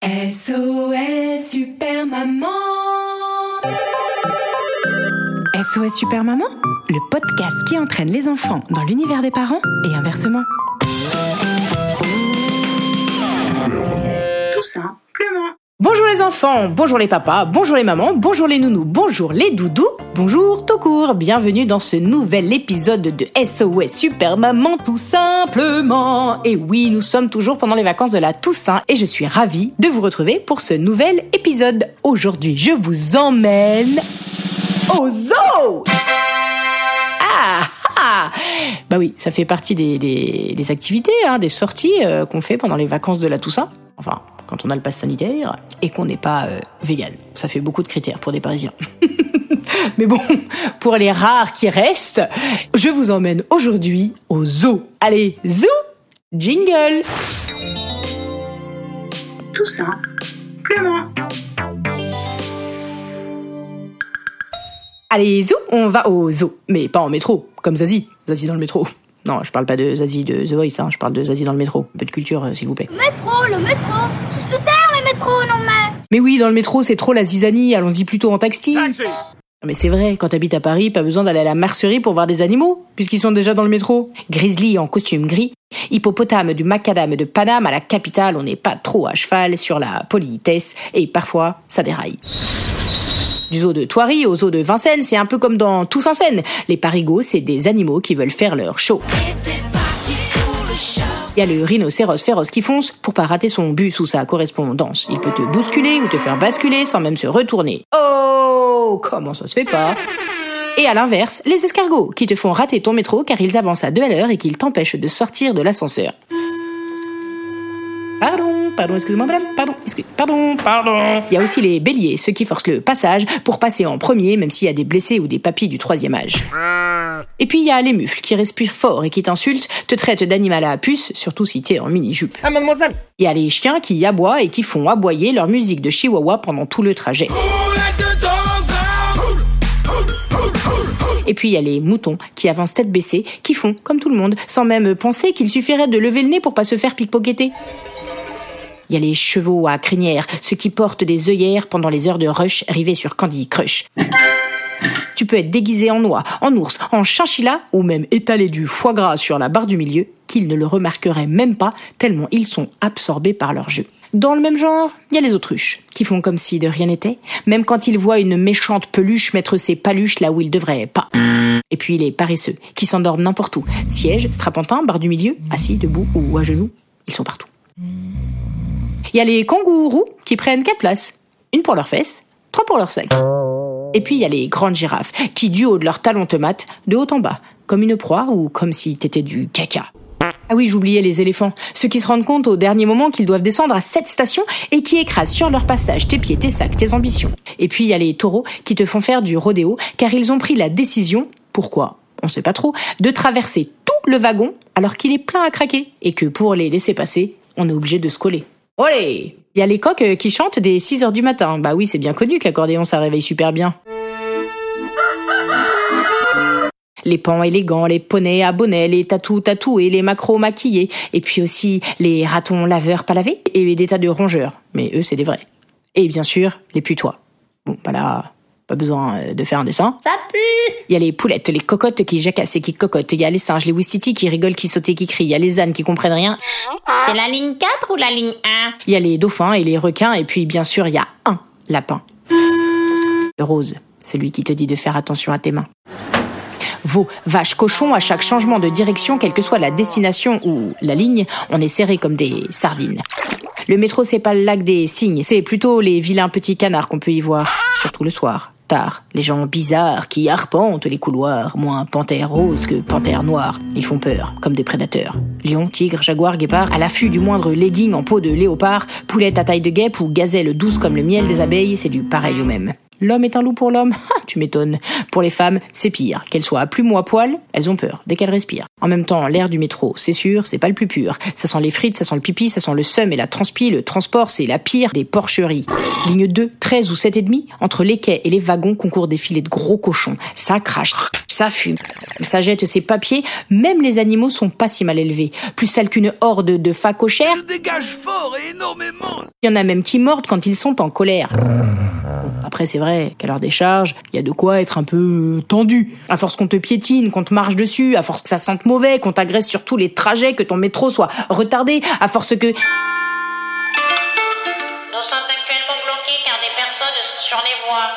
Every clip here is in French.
SOS Super Maman SOS Super Maman, le podcast qui entraîne les enfants dans l'univers des parents et inversement. Tout simplement. Bonjour les enfants, bonjour les papas, bonjour les mamans, bonjour les nounous, bonjour les doudous, bonjour tout court, bienvenue dans ce nouvel épisode de SOS Super Maman tout simplement. Et oui, nous sommes toujours pendant les vacances de la Toussaint et je suis ravie de vous retrouver pour ce nouvel épisode. Aujourd'hui, je vous emmène au zoo Ah ah Bah oui, ça fait partie des, activités, hein, des sorties euh, qu'on fait pendant les vacances de la Toussaint. Enfin, quand on a le pass sanitaire et qu'on n'est pas euh, vegan. Ça fait beaucoup de critères pour des Parisiens. Mais bon, pour les rares qui restent, je vous emmène aujourd'hui au zoo. Allez, zoo Jingle Tout simplement. Allez, zoo, on va au zoo. Mais pas en métro, comme Zazie. Zazie dans le métro. Non, je parle pas de Zazie de The Voice, hein, je parle de Zazie dans le métro. Un peu de culture, euh, s'il vous plaît. métro, le métro. C'est super le métro, non mais. Oui, dans le métro, c'est trop la zizanie, allons-y plutôt en taxi. Non, Mais c'est vrai, quand t'habites à Paris, pas besoin d'aller à la mercerie pour voir des animaux, puisqu'ils sont déjà dans le métro. Grizzly en costume gris, hippopotame du macadam de Paname à la capitale, on n'est pas trop à cheval sur la politesse, et parfois, ça déraille. Du zoo de Thoiry au zoo de Vincennes, c'est un peu comme dans Tous en scène. Les parigots, c'est des animaux qui veulent faire leur show. Il y a le rhinocéros féroce qui fonce pour pas rater son bus ou sa correspondance. Il peut te bousculer ou te faire basculer sans même se retourner. Oh, comment ça se fait pas? Et à l'inverse, les escargots qui te font rater ton métro car ils avancent à deux à l'heure et qu'ils t'empêchent de sortir de l'ascenseur. Pardon, pardon, excusez-moi madame, pardon, excuse, pardon, pardon. Il y a aussi les béliers, ceux qui forcent le passage pour passer en premier même s'il y a des blessés ou des papis du troisième âge. Et puis il y a les mufles qui respirent fort et qui t'insultent, te traitent d'animal à puce, surtout si t'es en mini-jupe. Ah, mademoiselle Il y a les chiens qui aboient et qui font aboyer leur musique de chihuahua pendant tout le trajet. Et puis il y a les moutons qui avancent tête baissée, qui font comme tout le monde, sans même penser qu'il suffirait de lever le nez pour pas se faire pickpocketer. Il y a les chevaux à crinière, ceux qui portent des œillères pendant les heures de rush rivées sur Candy Crush. Tu peux être déguisé en oie, en ours, en chinchilla ou même étaler du foie gras sur la barre du milieu, qu'ils ne le remarqueraient même pas tellement ils sont absorbés par leur jeu. Dans le même genre, il y a les autruches, qui font comme si de rien n'était, même quand ils voient une méchante peluche mettre ses paluches là où ils devraient pas. Et puis les paresseux, qui s'endorment n'importe où. Siège, strapontin, barre du milieu, assis, debout ou à genoux, ils sont partout. Il y a les kangourous qui prennent quatre places. Une pour leurs fesses, trois pour leur sac. Et puis il y a les grandes girafes qui, du haut de leurs talons tomates, de haut en bas, comme une proie ou comme si t'étais du caca. Ah oui, j'oubliais les éléphants, ceux qui se rendent compte au dernier moment qu'ils doivent descendre à cette station et qui écrasent sur leur passage tes pieds, tes sacs, tes ambitions. Et puis il y a les taureaux qui te font faire du rodéo car ils ont pris la décision, pourquoi? On sait pas trop, de traverser tout le wagon alors qu'il est plein à craquer et que pour les laisser passer, on est obligé de se coller. Olé Il y a les coqs euh, qui chantent dès 6 heures du matin. Bah oui, c'est bien connu que l'accordéon ça réveille super bien. Les pans élégants, les poneys à bonnet, les tatous tatoués, les macros maquillés, et puis aussi les ratons laveurs pas lavés, et des tas de rongeurs. Mais eux, c'est des vrais. Et bien sûr, les putois. Bon, bah pas besoin euh, de faire un dessin. Ça pue. Il y a les poulettes, les cocottes qui jacassent et qui cocotent. Il y a les singes, les ouistiti qui rigolent, qui sautent et qui crient. Il y a les ânes qui comprennent rien. C'est la ligne 4 ou la ligne 1 Il y a les dauphins et les requins. Et puis, bien sûr, il y a un lapin. Le rose, celui qui te dit de faire attention à tes mains. Veau, vache, cochon, à chaque changement de direction, quelle que soit la destination ou la ligne, on est serré comme des sardines. Le métro, c'est pas le lac des cygnes, c'est plutôt les vilains petits canards qu'on peut y voir, surtout le soir. Les gens bizarres qui arpentent les couloirs, moins panthère rose que panthère noire. Ils font peur, comme des prédateurs. Lion, tigre, jaguar, guépard, à l'affût du moindre legging en peau de léopard, poulette à taille de guêpe ou gazelle douce comme le miel des abeilles, c'est du pareil au même. L'homme est un loup pour l'homme Tu m'étonnes. Pour les femmes, c'est pire. Qu'elles soient à plume ou à poil, elles ont peur dès qu'elles respirent. En même temps, l'air du métro, c'est sûr, c'est pas le plus pur. Ça sent les frites, ça sent le pipi, ça sent le seum et la transpi. Le transport, c'est la pire des porcheries. Ligne 2, 13 ou 7 et demi, entre les quais et les wagons concourent des filets de gros cochons. Ça crache, ça fume, ça jette ses papiers. Même les animaux sont pas si mal élevés. Plus sales qu'une horde de facochères. Dégage fort et énormément. Il y en a même qui mordent quand ils sont en colère. Après, c'est vrai qu'à leur décharge, il y a de quoi être un peu tendu. À force qu'on te piétine, qu'on te marche dessus, à force que ça sente mauvais, qu'on t'agresse sur tous les trajets, que ton métro soit retardé, à force que... Nous sommes actuellement bloqués car des personnes sont sur les voies.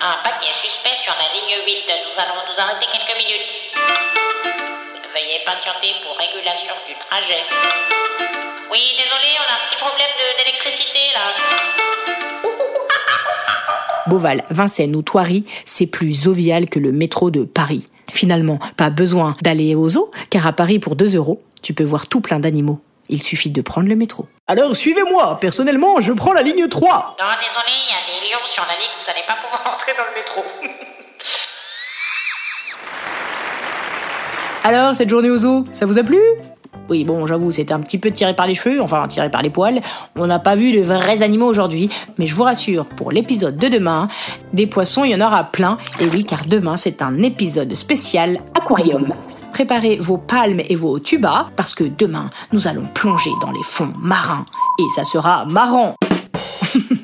Un papier suspect sur la ligne 8. Nous allons nous arrêter quelques minutes. Patienter pour régulation du trajet. Oui, désolé, on a un petit problème de- d'électricité là. Beauval, Vincennes ou Thoiry, c'est plus jovial que le métro de Paris. Finalement, pas besoin d'aller au zoo, car à Paris, pour 2 euros, tu peux voir tout plein d'animaux. Il suffit de prendre le métro. Alors suivez-moi, personnellement, je prends la ligne 3. Non, désolé, il y a des lions sur la ligne, vous allez pas pouvoir entrer dans le métro. Alors, cette journée au zoo, ça vous a plu? Oui, bon, j'avoue, c'était un petit peu tiré par les cheveux, enfin tiré par les poils. On n'a pas vu de vrais animaux aujourd'hui, mais je vous rassure, pour l'épisode de demain, des poissons, il y en aura plein. Et oui, car demain, c'est un épisode spécial aquarium. Préparez vos palmes et vos tubas, parce que demain, nous allons plonger dans les fonds marins. Et ça sera marrant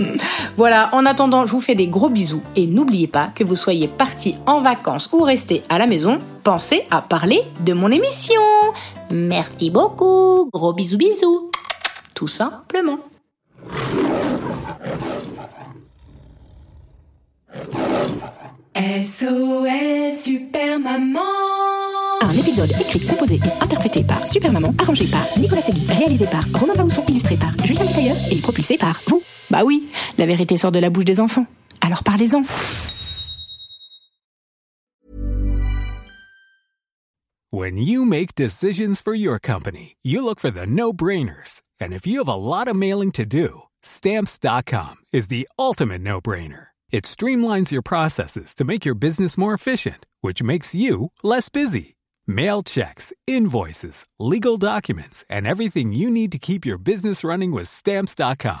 Voilà, en attendant, je vous fais des gros bisous et n'oubliez pas que vous soyez partis en vacances ou restés à la maison, pensez à parler de mon émission. Merci beaucoup, gros bisous bisous. Tout simplement. SOS Super Maman Un épisode écrit, composé et interprété par Super Maman, arrangé par Nicolas Segui, réalisé par Romain Bausson, illustré par Julien Tailleur et propulsé par vous. Bah oui, la vérité sort de la bouche des enfants. Alors parlez-en. When you make decisions for your company, you look for the no brainers. And if you have a lot of mailing to do, stamps.com is the ultimate no brainer. It streamlines your processes to make your business more efficient, which makes you less busy. Mail checks, invoices, legal documents, and everything you need to keep your business running with stamps.com.